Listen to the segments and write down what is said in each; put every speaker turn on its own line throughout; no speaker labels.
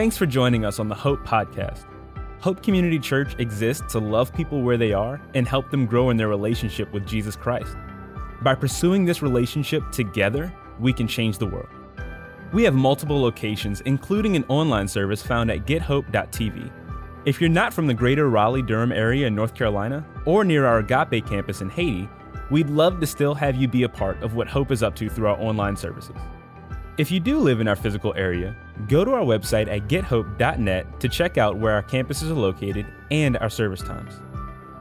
Thanks for joining us on the Hope Podcast. Hope Community Church exists to love people where they are and help them grow in their relationship with Jesus Christ. By pursuing this relationship together, we can change the world. We have multiple locations, including an online service found at gethope.tv. If you're not from the greater Raleigh Durham area in North Carolina or near our Agape campus in Haiti, we'd love to still have you be a part of what Hope is up to through our online services. If you do live in our physical area, go to our website at gethope.net to check out where our campuses are located and our service times.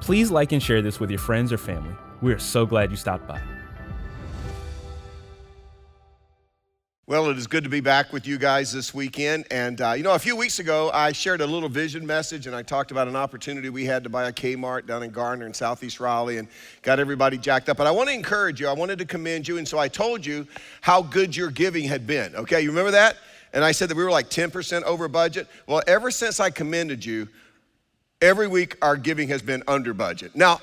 Please like and share this with your friends or family. We are so glad you stopped by.
Well, it is good to be back with you guys this weekend. And, uh, you know, a few weeks ago, I shared a little vision message and I talked about an opportunity we had to buy a Kmart down in Garner in Southeast Raleigh and got everybody jacked up. But I want to encourage you, I wanted to commend you. And so I told you how good your giving had been. Okay, you remember that? And I said that we were like 10% over budget. Well, ever since I commended you, every week our giving has been under budget. Now,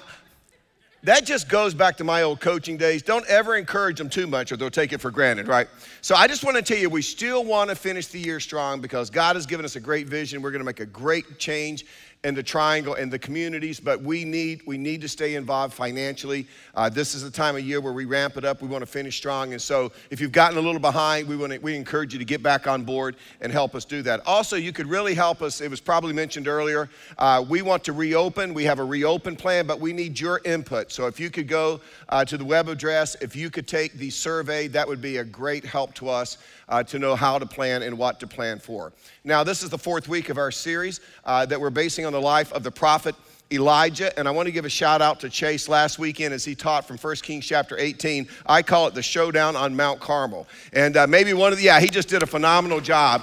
that just goes back to my old coaching days. Don't ever encourage them too much or they'll take it for granted, right? So I just want to tell you, we still want to finish the year strong because God has given us a great vision. We're going to make a great change in the triangle and the communities, but we need we need to stay involved financially. Uh, this is the time of year where we ramp it up. We want to finish strong, and so if you've gotten a little behind, we want to, we encourage you to get back on board and help us do that. Also, you could really help us. It was probably mentioned earlier. Uh, we want to reopen. We have a reopen plan, but we need your input. So if you could go uh, to the web address, if you could take the survey, that would be a great help to us uh, to know how to plan and what to plan for. Now, this is the fourth week of our series uh, that we're basing on the life of the prophet Elijah. And I want to give a shout out to Chase last weekend as he taught from 1 Kings chapter 18. I call it the showdown on Mount Carmel. And uh, maybe one of the, yeah, he just did a phenomenal job.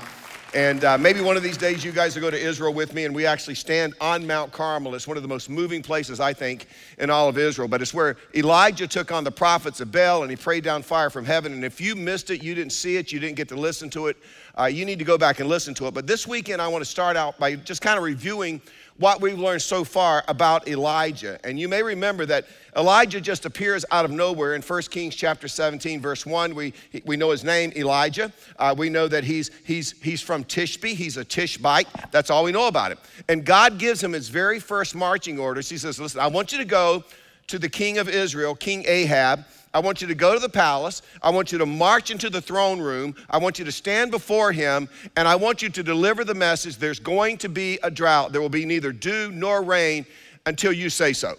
And uh, maybe one of these days you guys will go to Israel with me and we actually stand on Mount Carmel. It's one of the most moving places, I think, in all of Israel. But it's where Elijah took on the prophets of Baal and he prayed down fire from heaven. And if you missed it, you didn't see it, you didn't get to listen to it, uh, you need to go back and listen to it. But this weekend, I want to start out by just kind of reviewing what we've learned so far about Elijah. And you may remember that Elijah just appears out of nowhere in 1 Kings chapter 17, verse 1. We, we know his name, Elijah. Uh, we know that he's, he's, he's from Tishbe. He's a Tishbite. That's all we know about him. And God gives him his very first marching orders. He says, Listen, I want you to go to the king of Israel, King Ahab, I want you to go to the palace. I want you to march into the throne room. I want you to stand before him, and I want you to deliver the message there's going to be a drought. There will be neither dew nor rain until you say so.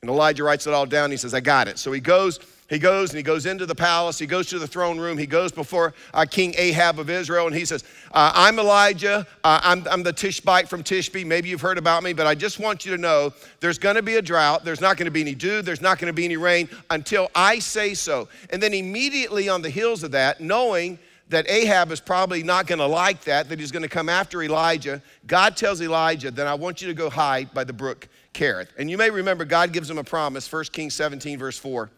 And Elijah writes it all down. He says, I got it. So he goes he goes and he goes into the palace. He goes to the throne room. He goes before uh, King Ahab of Israel and he says, uh, I'm Elijah. Uh, I'm, I'm, the Tishbite from Tishbe. Maybe you've heard about me, but I just want you to know there's going to be a drought. There's not going to be any dew. There's not going to be any rain until I say so. And then immediately on the heels of that, knowing that Ahab is probably not going to like that, that he's going to come after Elijah, God tells Elijah, then I want you to go hide by the brook Kerith. And you may remember God gives him a promise, 1 Kings 17, verse 4.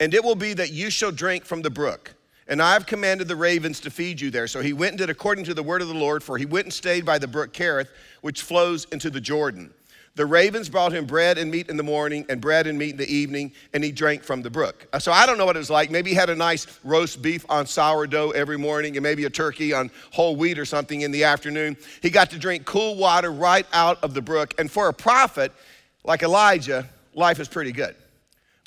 And it will be that you shall drink from the brook. And I have commanded the ravens to feed you there. So he went and did according to the word of the Lord, for he went and stayed by the brook Kerith, which flows into the Jordan. The ravens brought him bread and meat in the morning and bread and meat in the evening, and he drank from the brook. Uh, so I don't know what it was like. Maybe he had a nice roast beef on sourdough every morning and maybe a turkey on whole wheat or something in the afternoon. He got to drink cool water right out of the brook. And for a prophet like Elijah, life is pretty good.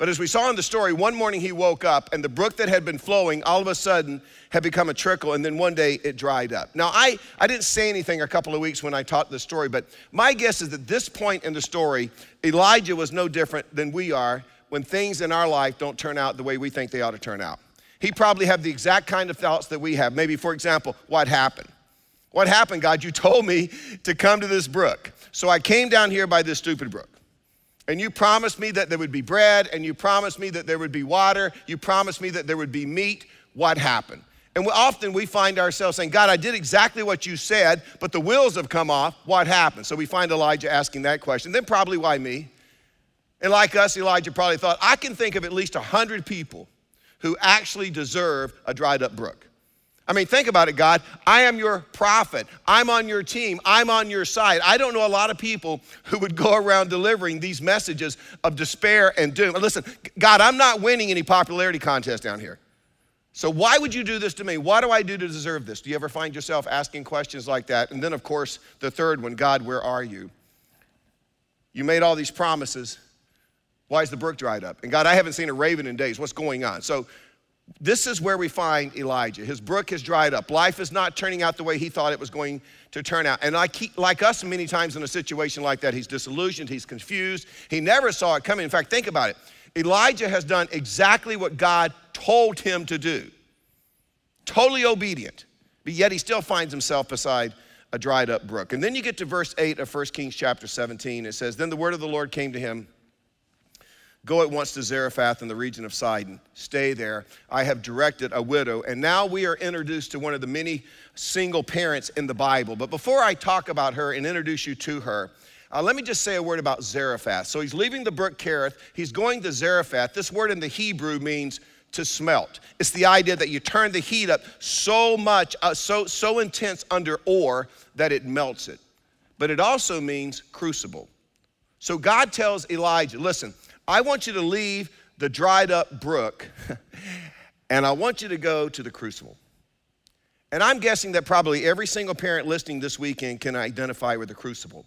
But as we saw in the story, one morning he woke up and the brook that had been flowing all of a sudden had become a trickle and then one day it dried up. Now, I, I didn't say anything a couple of weeks when I taught the story, but my guess is that this point in the story, Elijah was no different than we are when things in our life don't turn out the way we think they ought to turn out. He probably had the exact kind of thoughts that we have. Maybe, for example, what happened? What happened, God? You told me to come to this brook. So I came down here by this stupid brook. And you promised me that there would be bread, and you promised me that there would be water, you promised me that there would be meat. What happened? And often we find ourselves saying, God, I did exactly what you said, but the wheels have come off. What happened? So we find Elijah asking that question. Then probably why me? And like us, Elijah probably thought, I can think of at least 100 people who actually deserve a dried up brook. I mean, think about it, God. I am your prophet. I'm on your team. I'm on your side. I don't know a lot of people who would go around delivering these messages of despair and doom. Listen, God, I'm not winning any popularity contest down here. So, why would you do this to me? What do I do to deserve this? Do you ever find yourself asking questions like that? And then, of course, the third one God, where are you? You made all these promises. Why is the brook dried up? And God, I haven't seen a raven in days. What's going on? So, this is where we find Elijah. His brook has dried up. Life is not turning out the way he thought it was going to turn out. And like, like us, many times in a situation like that, he's disillusioned, he's confused, he never saw it coming. In fact, think about it. Elijah has done exactly what God told him to do, totally obedient, but yet he still finds himself beside a dried up brook. And then you get to verse 8 of 1 Kings chapter 17. It says, Then the word of the Lord came to him. Go at once to Zarephath in the region of Sidon. Stay there. I have directed a widow. And now we are introduced to one of the many single parents in the Bible. But before I talk about her and introduce you to her, uh, let me just say a word about Zarephath. So he's leaving the brook Kerith. He's going to Zarephath. This word in the Hebrew means to smelt. It's the idea that you turn the heat up so much, uh, so, so intense under ore that it melts it. But it also means crucible. So God tells Elijah, listen, I want you to leave the dried up brook and I want you to go to the crucible. And I'm guessing that probably every single parent listening this weekend can identify with the crucible.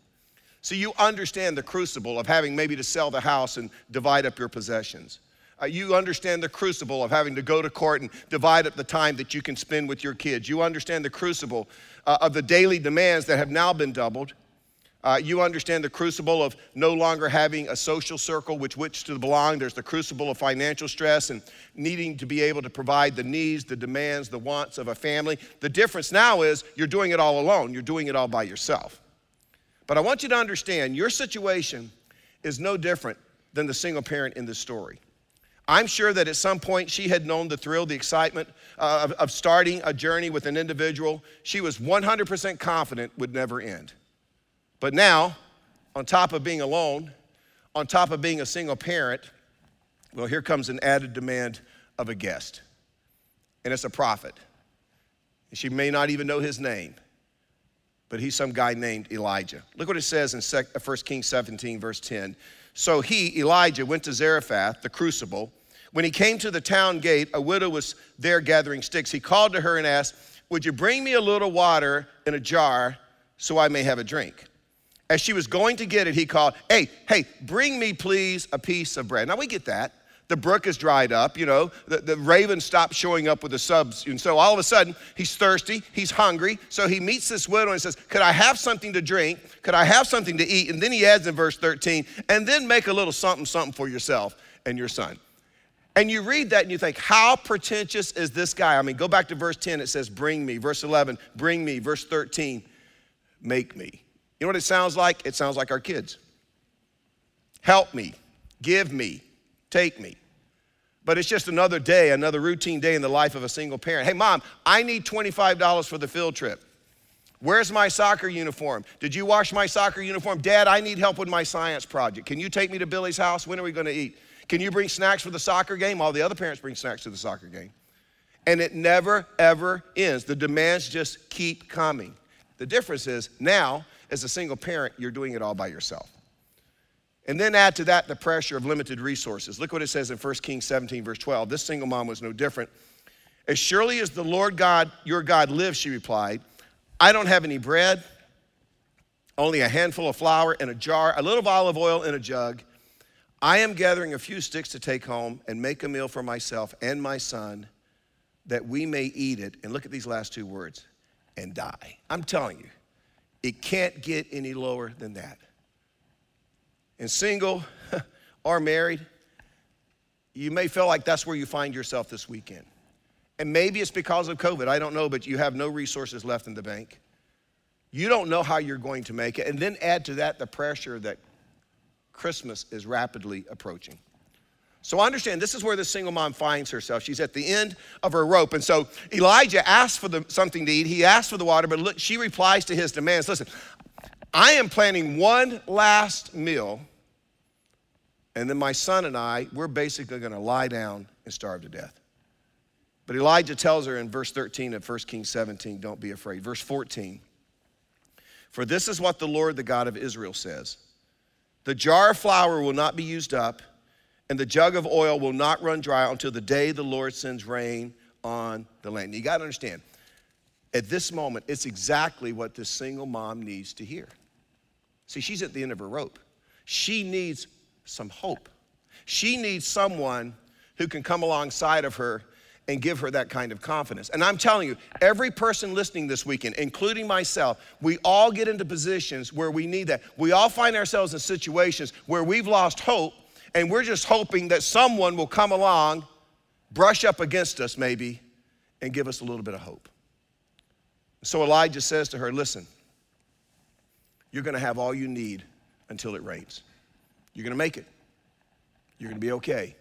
So you understand the crucible of having maybe to sell the house and divide up your possessions. Uh, you understand the crucible of having to go to court and divide up the time that you can spend with your kids. You understand the crucible uh, of the daily demands that have now been doubled. Uh, you understand the crucible of no longer having a social circle which which to belong. There's the crucible of financial stress and needing to be able to provide the needs, the demands, the wants of a family. The difference now is you're doing it all alone. You're doing it all by yourself. But I want you to understand your situation is no different than the single parent in this story. I'm sure that at some point she had known the thrill, the excitement uh, of, of starting a journey with an individual she was 100% confident would never end. But now, on top of being alone, on top of being a single parent, well, here comes an added demand of a guest. And it's a prophet. And she may not even know his name, but he's some guy named Elijah. Look what it says in 1 uh, Kings 17, verse 10. So he, Elijah, went to Zarephath, the crucible. When he came to the town gate, a widow was there gathering sticks. He called to her and asked, Would you bring me a little water in a jar so I may have a drink? As she was going to get it, he called, Hey, hey, bring me, please, a piece of bread. Now we get that. The brook is dried up, you know, the, the raven stopped showing up with the subs. And so all of a sudden, he's thirsty, he's hungry. So he meets this widow and says, Could I have something to drink? Could I have something to eat? And then he adds in verse 13, and then make a little something, something for yourself and your son. And you read that and you think, how pretentious is this guy? I mean, go back to verse 10, it says, Bring me. Verse 11, bring me. Verse 13, make me. You know what it sounds like? It sounds like our kids. Help me, give me, take me. But it's just another day, another routine day in the life of a single parent. Hey, mom, I need $25 for the field trip. Where's my soccer uniform? Did you wash my soccer uniform? Dad, I need help with my science project. Can you take me to Billy's house? When are we going to eat? Can you bring snacks for the soccer game? All the other parents bring snacks to the soccer game. And it never, ever ends. The demands just keep coming. The difference is now as a single parent, you're doing it all by yourself. And then add to that the pressure of limited resources. Look what it says in 1 Kings 17, verse 12. This single mom was no different. As surely as the Lord God, your God, lives, she replied, I don't have any bread, only a handful of flour in a jar, a little olive oil in a jug. I am gathering a few sticks to take home and make a meal for myself and my son that we may eat it. And look at these last two words and die. I'm telling you, it can't get any lower than that. And single or married, you may feel like that's where you find yourself this weekend. And maybe it's because of COVID, I don't know, but you have no resources left in the bank. You don't know how you're going to make it. And then add to that the pressure that Christmas is rapidly approaching. So understand this is where the single mom finds herself. She's at the end of her rope. And so Elijah asks for the, something to eat. He asks for the water, but look, she replies to his demands. Listen, I am planning one last meal, and then my son and I, we're basically going to lie down and starve to death. But Elijah tells her in verse 13 of 1 Kings 17, don't be afraid. Verse 14, for this is what the Lord, the God of Israel, says The jar of flour will not be used up and the jug of oil will not run dry until the day the Lord sends rain on the land. You got to understand, at this moment, it's exactly what this single mom needs to hear. See, she's at the end of her rope. She needs some hope. She needs someone who can come alongside of her and give her that kind of confidence. And I'm telling you, every person listening this weekend, including myself, we all get into positions where we need that. We all find ourselves in situations where we've lost hope and we're just hoping that someone will come along, brush up against us maybe, and give us a little bit of hope. So Elijah says to her, Listen, you're gonna have all you need until it rains. You're gonna make it. You're gonna be okay.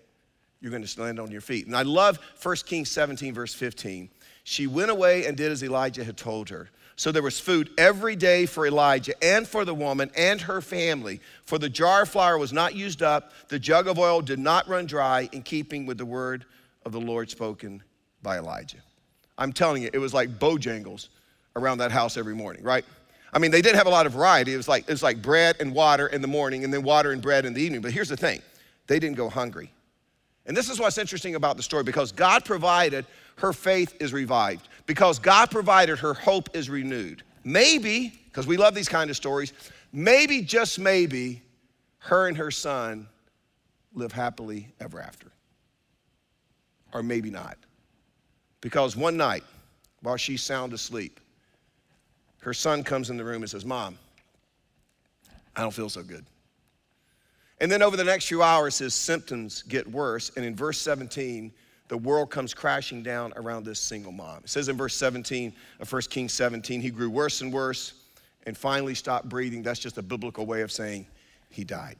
You're gonna stand on your feet. And I love 1 Kings 17, verse 15. She went away and did as Elijah had told her. So there was food every day for Elijah and for the woman and her family. For the jar of flour was not used up, the jug of oil did not run dry, in keeping with the word of the Lord spoken by Elijah. I'm telling you, it was like Bojangles around that house every morning, right? I mean, they didn't have a lot of variety. It was like it was like bread and water in the morning, and then water and bread in the evening. But here's the thing: they didn't go hungry. And this is what's interesting about the story because God provided, her faith is revived. Because God provided, her hope is renewed. Maybe, because we love these kind of stories, maybe, just maybe, her and her son live happily ever after. Or maybe not. Because one night, while she's sound asleep, her son comes in the room and says, Mom, I don't feel so good. And then over the next few hours, his symptoms get worse. And in verse 17, the world comes crashing down around this single mom. It says in verse 17 of 1 Kings 17, he grew worse and worse and finally stopped breathing. That's just a biblical way of saying he died.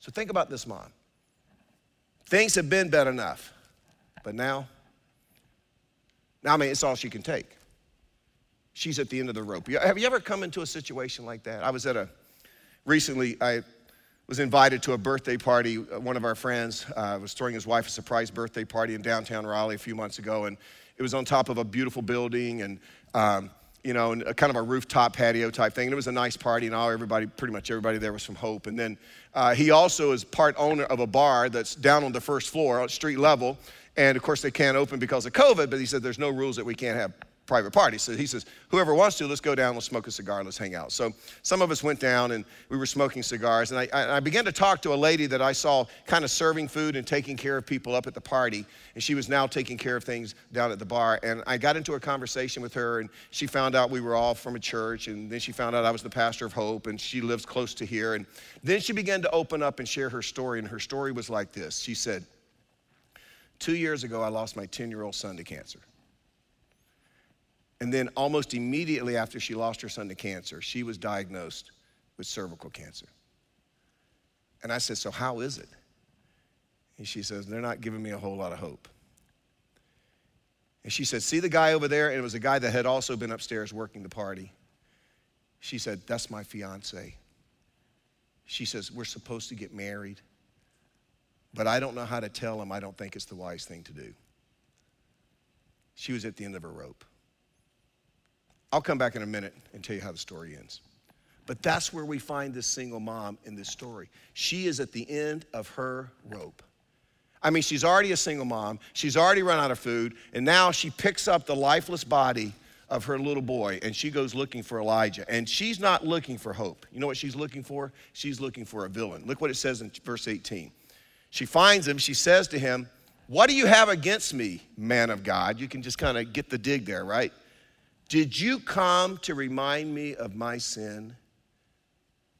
So think about this mom. Things have been bad enough, but now, now I mean, it's all she can take. She's at the end of the rope. Have you ever come into a situation like that? I was at a, recently, I was invited to a birthday party. Uh, one of our friends uh, was throwing his wife a surprise birthday party in downtown Raleigh a few months ago, and it was on top of a beautiful building and um, you know, kind of a rooftop patio type thing. And it was a nice party, and all everybody, pretty much everybody there was from Hope. And then uh, he also is part owner of a bar that's down on the first floor, street level. And of course, they can't open because of COVID, but he said there's no rules that we can't have private party. So he says, whoever wants to, let's go down, let's smoke a cigar, let's hang out. So some of us went down and we were smoking cigars. And I, I, began to talk to a lady that I saw kind of serving food and taking care of people up at the party. And she was now taking care of things down at the bar. And I got into a conversation with her and she found out we were all from a church. And then she found out I was the pastor of Hope and she lives close to here. And then she began to open up and share her story. And her story was like this She said, Two years ago, I lost my 10 year old son to cancer. And then almost immediately after she lost her son to cancer, she was diagnosed with cervical cancer. And I said, So how is it? And she says, They're not giving me a whole lot of hope. And she said, See the guy over there? And it was a guy that had also been upstairs working the party. She said, That's my fiance. She says, We're supposed to get married, but I don't know how to tell him I don't think it's the wise thing to do. She was at the end of her rope. I'll come back in a minute and tell you how the story ends. But that's where we find this single mom in this story. She is at the end of her rope. I mean, she's already a single mom, she's already run out of food, and now she picks up the lifeless body of her little boy and she goes looking for Elijah. And she's not looking for hope. You know what she's looking for? She's looking for a villain. Look what it says in verse 18. She finds him, she says to him, What do you have against me, man of God? You can just kind of get the dig there, right? Did you come to remind me of my sin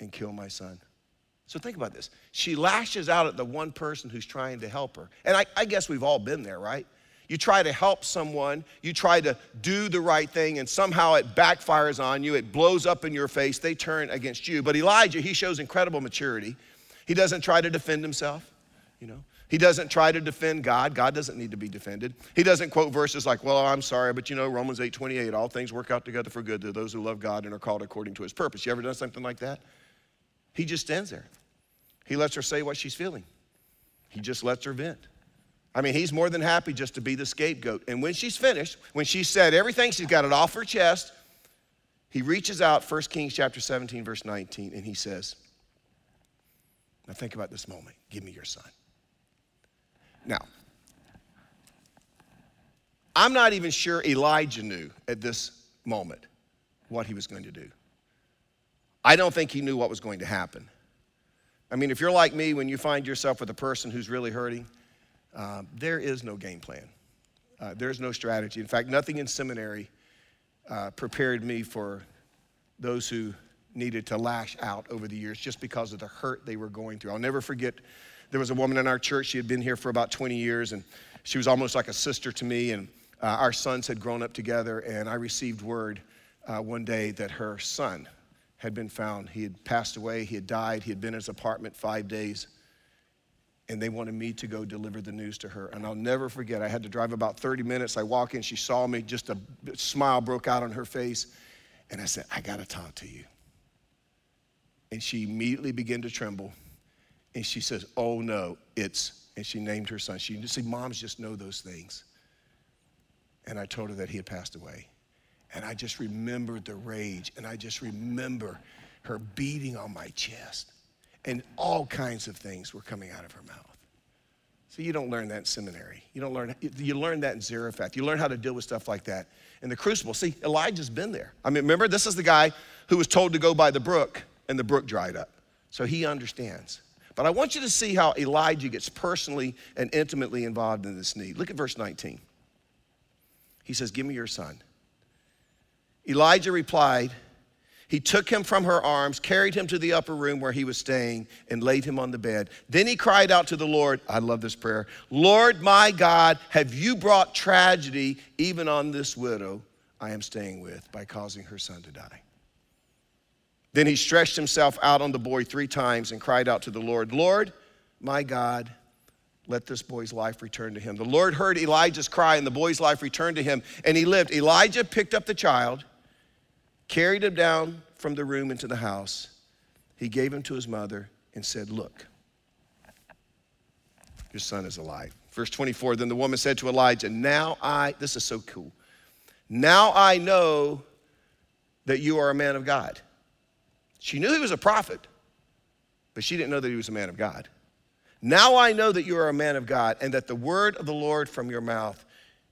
and kill my son? So think about this. She lashes out at the one person who's trying to help her. And I, I, guess we've all been there, right? You try to help someone, you try to do the right thing, and somehow it backfires on you, it blows up in your face, they turn against you. But Elijah, he shows incredible maturity. He doesn't try to defend himself, you know. He doesn't try to defend God. God doesn't need to be defended. He doesn't quote verses like, well, I'm sorry, but you know, Romans 8 28, all things work out together for good to those who love God and are called according to his purpose. You ever done something like that? He just stands there. He lets her say what she's feeling, he just lets her vent. I mean, he's more than happy just to be the scapegoat. And when she's finished, when she said everything, she's got it off her chest, he reaches out, 1 Kings chapter 17, verse 19, and he says, Now think about this moment. Give me your son. Now, I'm not even sure Elijah knew at this moment what he was going to do. I don't think he knew what was going to happen. I mean, if you're like me, when you find yourself with a person who's really hurting, uh, there is no game plan. Uh, there's no strategy. In fact, nothing in seminary uh, prepared me for those who needed to lash out over the years just because of the hurt they were going through. I'll never forget there was a woman in our church, she had been here for about 20 years, and she was almost like a sister to me. And uh, our sons had grown up together, and I received word uh, one day that her son had been found. He had passed away, he had died, he had been in his apartment five days and they wanted me to go deliver the news to her. And I'll never forget, I had to drive about 30 minutes. I walk in, she saw me, just a smile broke out on her face. And I said, I got to talk to you. And she immediately began to tremble. And she says, Oh no, it's, and she named her son. She see, moms just know those things. And I told her that he had passed away. And I just remembered the rage, and I just remember her beating on my chest and all kinds of things were coming out of her mouth. So you don't learn that in seminary. You don't learn, you learn that in Zarephath. You learn how to deal with stuff like that in the crucible. See, Elijah's been there. I mean, remember, this is the guy who was told to go by the brook and the brook dried up. So he understands. But I want you to see how Elijah gets personally and intimately involved in this need. Look at verse 19. He says, Give me your son. Elijah replied, he took him from her arms, carried him to the upper room where he was staying, and laid him on the bed. Then he cried out to the Lord. I love this prayer Lord my God, have you brought tragedy even on this widow I am staying with by causing her son to die? Then he stretched himself out on the boy three times and cried out to the Lord, Lord my God, let this boy's life return to him. The Lord heard Elijah's cry, and the boy's life returned to him, and he lived. Elijah picked up the child carried him down from the room into the house. He gave him to his mother and said, Look, your son is alive. Verse 24 Then the woman said to Elijah, Now I, this is so cool, now I know that you are a man of God. She knew he was a prophet, but she didn't know that he was a man of God. Now I know that you are a man of God and that the word of the Lord from your mouth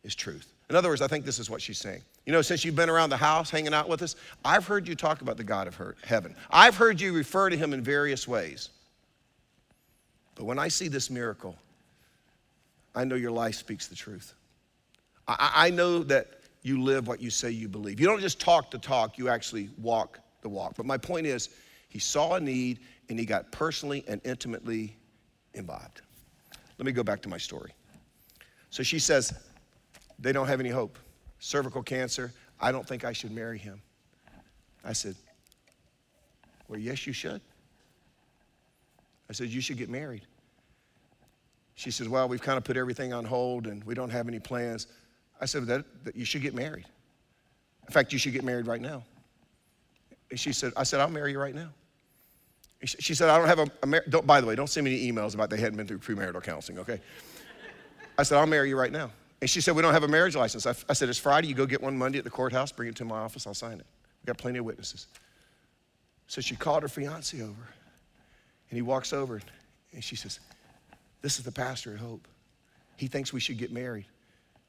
is truth. In other words, I think this is what she's saying. You know, since you've been around the house hanging out with us, I've heard you talk about the God of heaven. I've heard you refer to him in various ways. But when I see this miracle, I know your life speaks the truth. I, I know that you live what you say you believe. You don't just talk the talk, you actually walk the walk. But my point is, he saw a need and he got personally and intimately involved. Let me go back to my story. So she says, they don't have any hope cervical cancer. I don't think I should marry him. I said, Well, yes, you should. I said, You should get married. She says, Well, we've kind of put everything on hold and we don't have any plans. I said, that, that you should get married. In fact, you should get married right now. And she said, I said, I'll marry you right now. She said, I don't have a, a mar- don't, by the way, don't send me any emails about they hadn't been through premarital counseling, okay? I said, I'll marry you right now. And she said, We don't have a marriage license. I, I said, It's Friday. You go get one Monday at the courthouse, bring it to my office, I'll sign it. We've got plenty of witnesses. So she called her fiance over, and he walks over, and she says, This is the pastor at Hope. He thinks we should get married.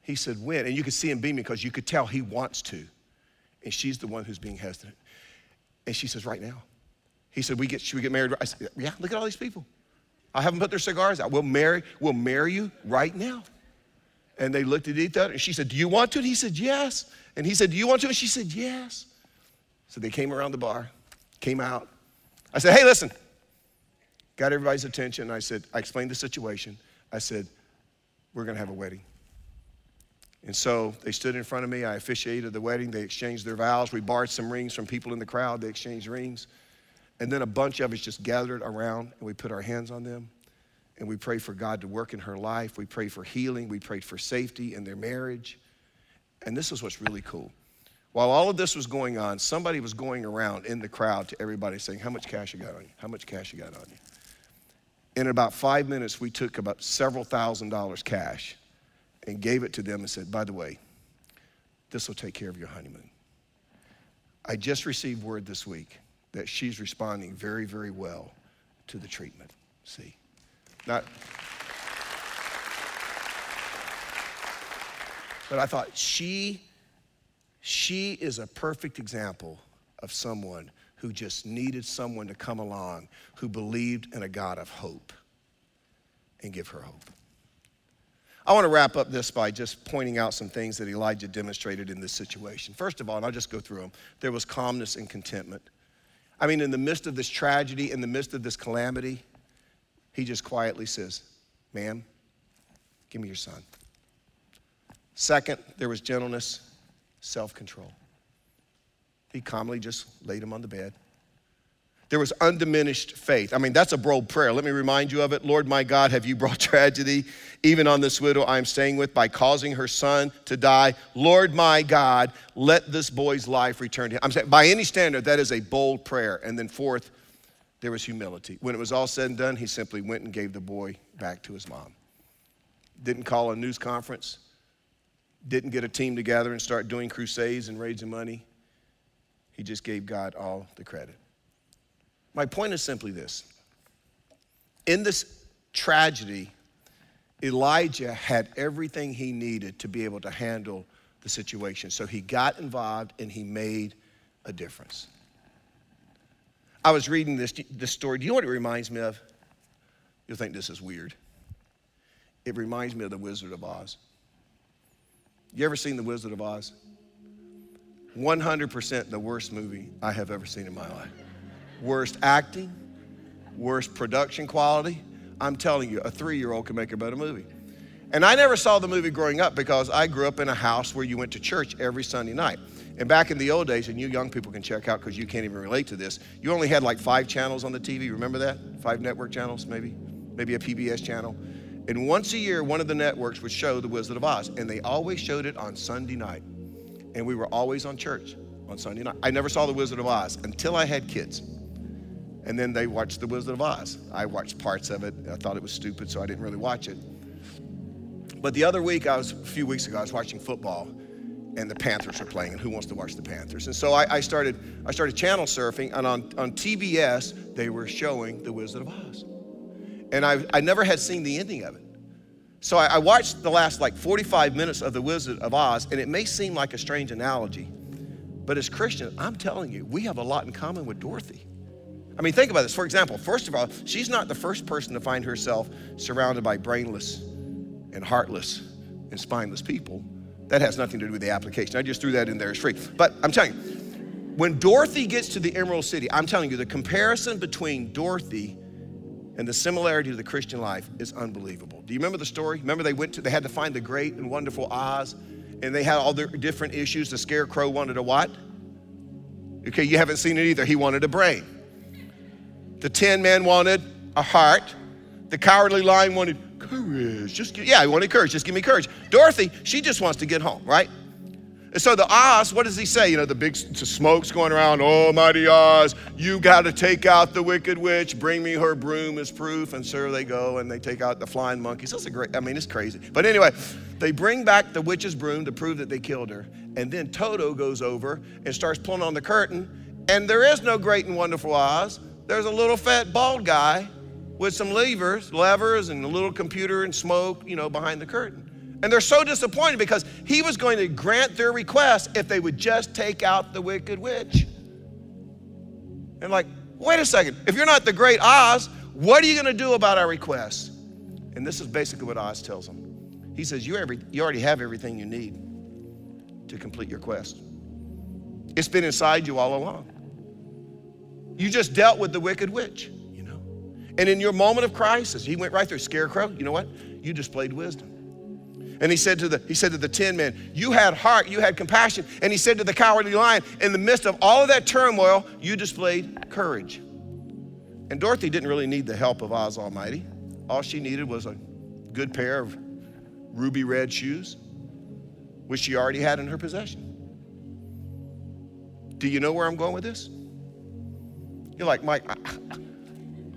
He said, When? And you could see him beaming because you could tell he wants to. And she's the one who's being hesitant. And she says, Right now. He said, we get, Should we get married? I said, Yeah, look at all these people. I haven't put their cigars out. We'll marry, we'll marry you right now. And they looked at each other, and she said, Do you want to? And he said, Yes. And he said, Do you want to? And she said, Yes. So they came around the bar, came out. I said, Hey, listen. Got everybody's attention. I said, I explained the situation. I said, We're going to have a wedding. And so they stood in front of me. I officiated the wedding. They exchanged their vows. We borrowed some rings from people in the crowd. They exchanged rings. And then a bunch of us just gathered around and we put our hands on them and we pray for God to work in her life. We pray for healing. We prayed for safety in their marriage. And this is what's really cool. While all of this was going on, somebody was going around in the crowd to everybody saying, How much cash you got on you? How much cash you got on you? In about five minutes, we took about several thousand dollars cash and gave it to them and said, By the way, this will take care of your honeymoon. I just received word this week that she's responding very, very well to the treatment. See? Not. But I thought, she, she is a perfect example of someone who just needed someone to come along who believed in a God of hope and give her hope. I want to wrap up this by just pointing out some things that Elijah demonstrated in this situation. First of all, and I'll just go through them, there was calmness and contentment. I mean, in the midst of this tragedy, in the midst of this calamity, he just quietly says, Ma'am, give me your son. Second, there was gentleness, self control. He calmly just laid him on the bed. There was undiminished faith. I mean, that's a bold prayer. Let me remind you of it. Lord my God, have you brought tragedy even on this widow I am staying with by causing her son to die? Lord my God, let this boy's life return to him. I'm saying, by any standard, that is a bold prayer. And then, fourth, there was humility. When it was all said and done, he simply went and gave the boy back to his mom. Didn't call a news conference, didn't get a team together and start doing crusades and raising money. He just gave God all the credit. My point is simply this in this tragedy, Elijah had everything he needed to be able to handle the situation. So he got involved and he made a difference. I was reading this, this story. Do you know what it reminds me of? You'll think this is weird. It reminds me of The Wizard of Oz. You ever seen The Wizard of Oz? 100% the worst movie I have ever seen in my life worst acting, worst production quality. I'm telling you, a three year old can make a better movie. And I never saw the movie growing up because I grew up in a house where you went to church every Sunday night. And back in the old days, and you young people can check out because you can't even relate to this, you only had like five channels on the TV. Remember that? Five network channels, maybe? Maybe a PBS channel. And once a year, one of the networks would show The Wizard of Oz. And they always showed it on Sunday night. And we were always on church on Sunday night. I never saw The Wizard of Oz until I had kids. And then they watched The Wizard of Oz. I watched parts of it. I thought it was stupid, so I didn't really watch it. But the other week, I was a few weeks ago, I was watching football, and the Panthers were playing. And who wants to watch the Panthers? And so I, I started, I started channel surfing, and on, on TBS, they were showing The Wizard of Oz. And I, I never had seen the ending of it. So I, I watched the last like 45 minutes of The Wizard of Oz, and it may seem like a strange analogy, but as Christians, I'm telling you, we have a lot in common with Dorothy. I mean, think about this. For example, first of all, she's not the first person to find herself surrounded by brainless and heartless and spineless people. That has nothing to do with the application. I just threw that in there as free. But I'm telling you, when Dorothy gets to the Emerald City, I'm telling you, the comparison between Dorothy and the similarity to the Christian life is unbelievable. Do you remember the story? Remember they went to, they had to find the great and wonderful Oz, and they had all their different issues. The scarecrow wanted a what? Okay, you haven't seen it either. He wanted a brain. The tin man wanted a heart. The cowardly lion wanted courage. Just yeah, he wanted courage. Just give me courage. Dorothy, she just wants to get home, right? And so the Oz, what does he say? You know, the big smoke's going around. Oh, mighty Oz, you got to take out the wicked witch. Bring me her broom as proof. And so they go and they take out the flying monkeys. That's a great, I mean, it's crazy. But anyway, they bring back the witch's broom to prove that they killed her. And then Toto goes over and starts pulling on the curtain. And there is no great and wonderful Oz there's a little fat bald guy with some levers, levers, and a little computer and smoke, you know, behind the curtain. And they're so disappointed because he was going to grant their request if they would just take out the wicked witch. And like, wait a second, if you're not the great Oz, what are you going to do about our request? And this is basically what Oz tells them. He says, you, every, you already have everything you need to complete your quest. It's been inside you all along. You just dealt with the wicked witch, you know. And in your moment of crisis, he went right there, scarecrow, you know what? You displayed wisdom. And he said to the he said to the tin man, You had heart, you had compassion. And he said to the cowardly lion, in the midst of all of that turmoil, you displayed courage. And Dorothy didn't really need the help of Oz Almighty. All she needed was a good pair of ruby red shoes, which she already had in her possession. Do you know where I'm going with this? You're like, Mike,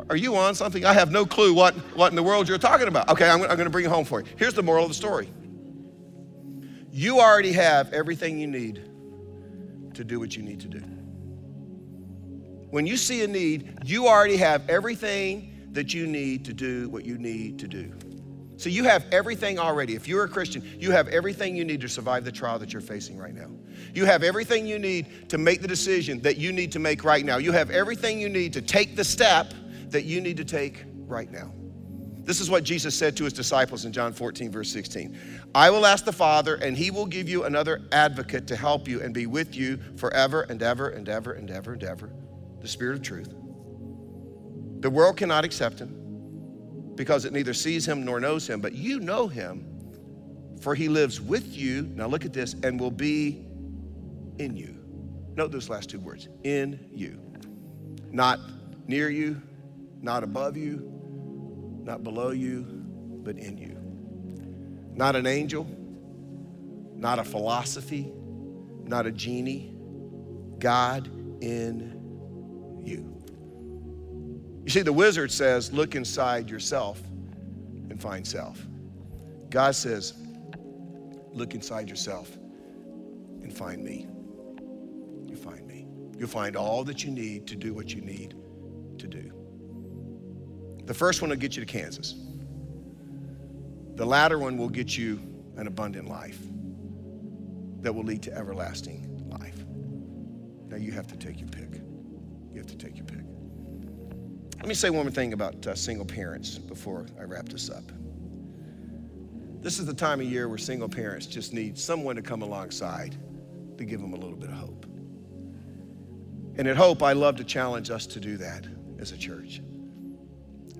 are you on something? I have no clue what, what in the world you're talking about. Okay, I'm, I'm going to bring it home for you. Here's the moral of the story you already have everything you need to do what you need to do. When you see a need, you already have everything that you need to do what you need to do. So you have everything already. If you're a Christian, you have everything you need to survive the trial that you're facing right now. You have everything you need to make the decision that you need to make right now. You have everything you need to take the step that you need to take right now. This is what Jesus said to his disciples in John 14, verse 16. I will ask the Father, and he will give you another advocate to help you and be with you forever and ever and ever and ever and ever the Spirit of truth. The world cannot accept him because it neither sees him nor knows him, but you know him, for he lives with you. Now look at this, and will be in you. Note those last two words in you. Not near you, not above you, not below you, but in you. Not an angel, not a philosophy, not a genie. God in you. You see, the wizard says, look inside yourself and find self. God says, look inside yourself and find me. You find me. You'll find all that you need to do what you need to do. The first one will get you to Kansas. The latter one will get you an abundant life that will lead to everlasting life. Now you have to take your pick. You have to take your pick. Let me say one more thing about uh, single parents before I wrap this up. This is the time of year where single parents just need someone to come alongside to give them a little bit of hope. And at Hope, I love to challenge us to do that as a church.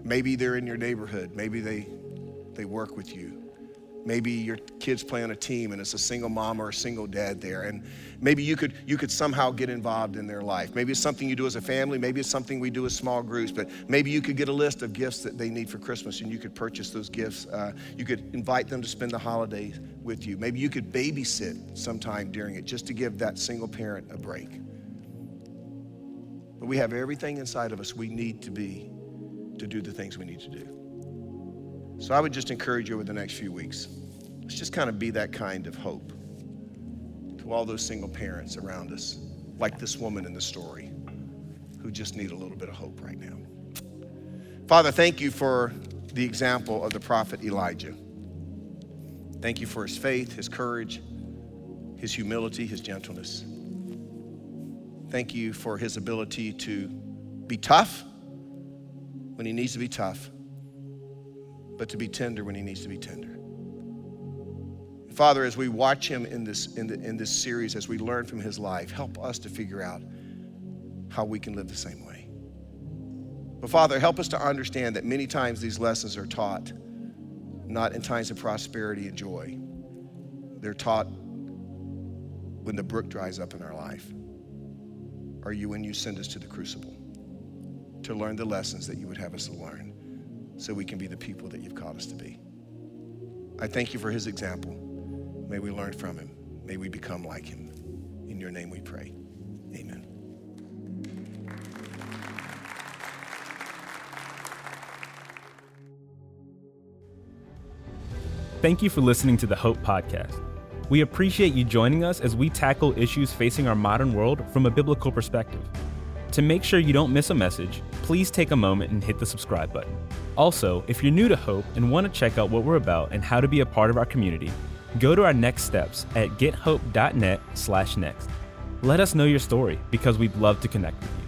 Maybe they're in your neighborhood. Maybe they, they work with you. Maybe your kids play on a team and it's a single mom or a single dad there. And maybe you could, you could somehow get involved in their life. Maybe it's something you do as a family. Maybe it's something we do as small groups. But maybe you could get a list of gifts that they need for Christmas and you could purchase those gifts. Uh, you could invite them to spend the holidays with you. Maybe you could babysit sometime during it just to give that single parent a break. But we have everything inside of us we need to be to do the things we need to do. So I would just encourage you over the next few weeks. Let's just kind of be that kind of hope to all those single parents around us, like this woman in the story, who just need a little bit of hope right now. Father, thank you for the example of the prophet Elijah. Thank you for his faith, his courage, his humility, his gentleness. Thank you for his ability to be tough when he needs to be tough, but to be tender when he needs to be tender. Father, as we watch him in this, in, the, in this series, as we learn from his life, help us to figure out how we can live the same way. But Father, help us to understand that many times these lessons are taught not in times of prosperity and joy. They're taught when the brook dries up in our life, or you when you send us to the crucible to learn the lessons that you would have us to learn so we can be the people that you've called us to be. I thank you for his example. May we learn from him. May we become like him. In your name we pray. Amen.
Thank you for listening to the Hope Podcast. We appreciate you joining us as we tackle issues facing our modern world from a biblical perspective. To make sure you don't miss a message, please take a moment and hit the subscribe button. Also, if you're new to Hope and want to check out what we're about and how to be a part of our community, go to our next steps at gethope.net/next. Let us know your story because we'd love to connect with you.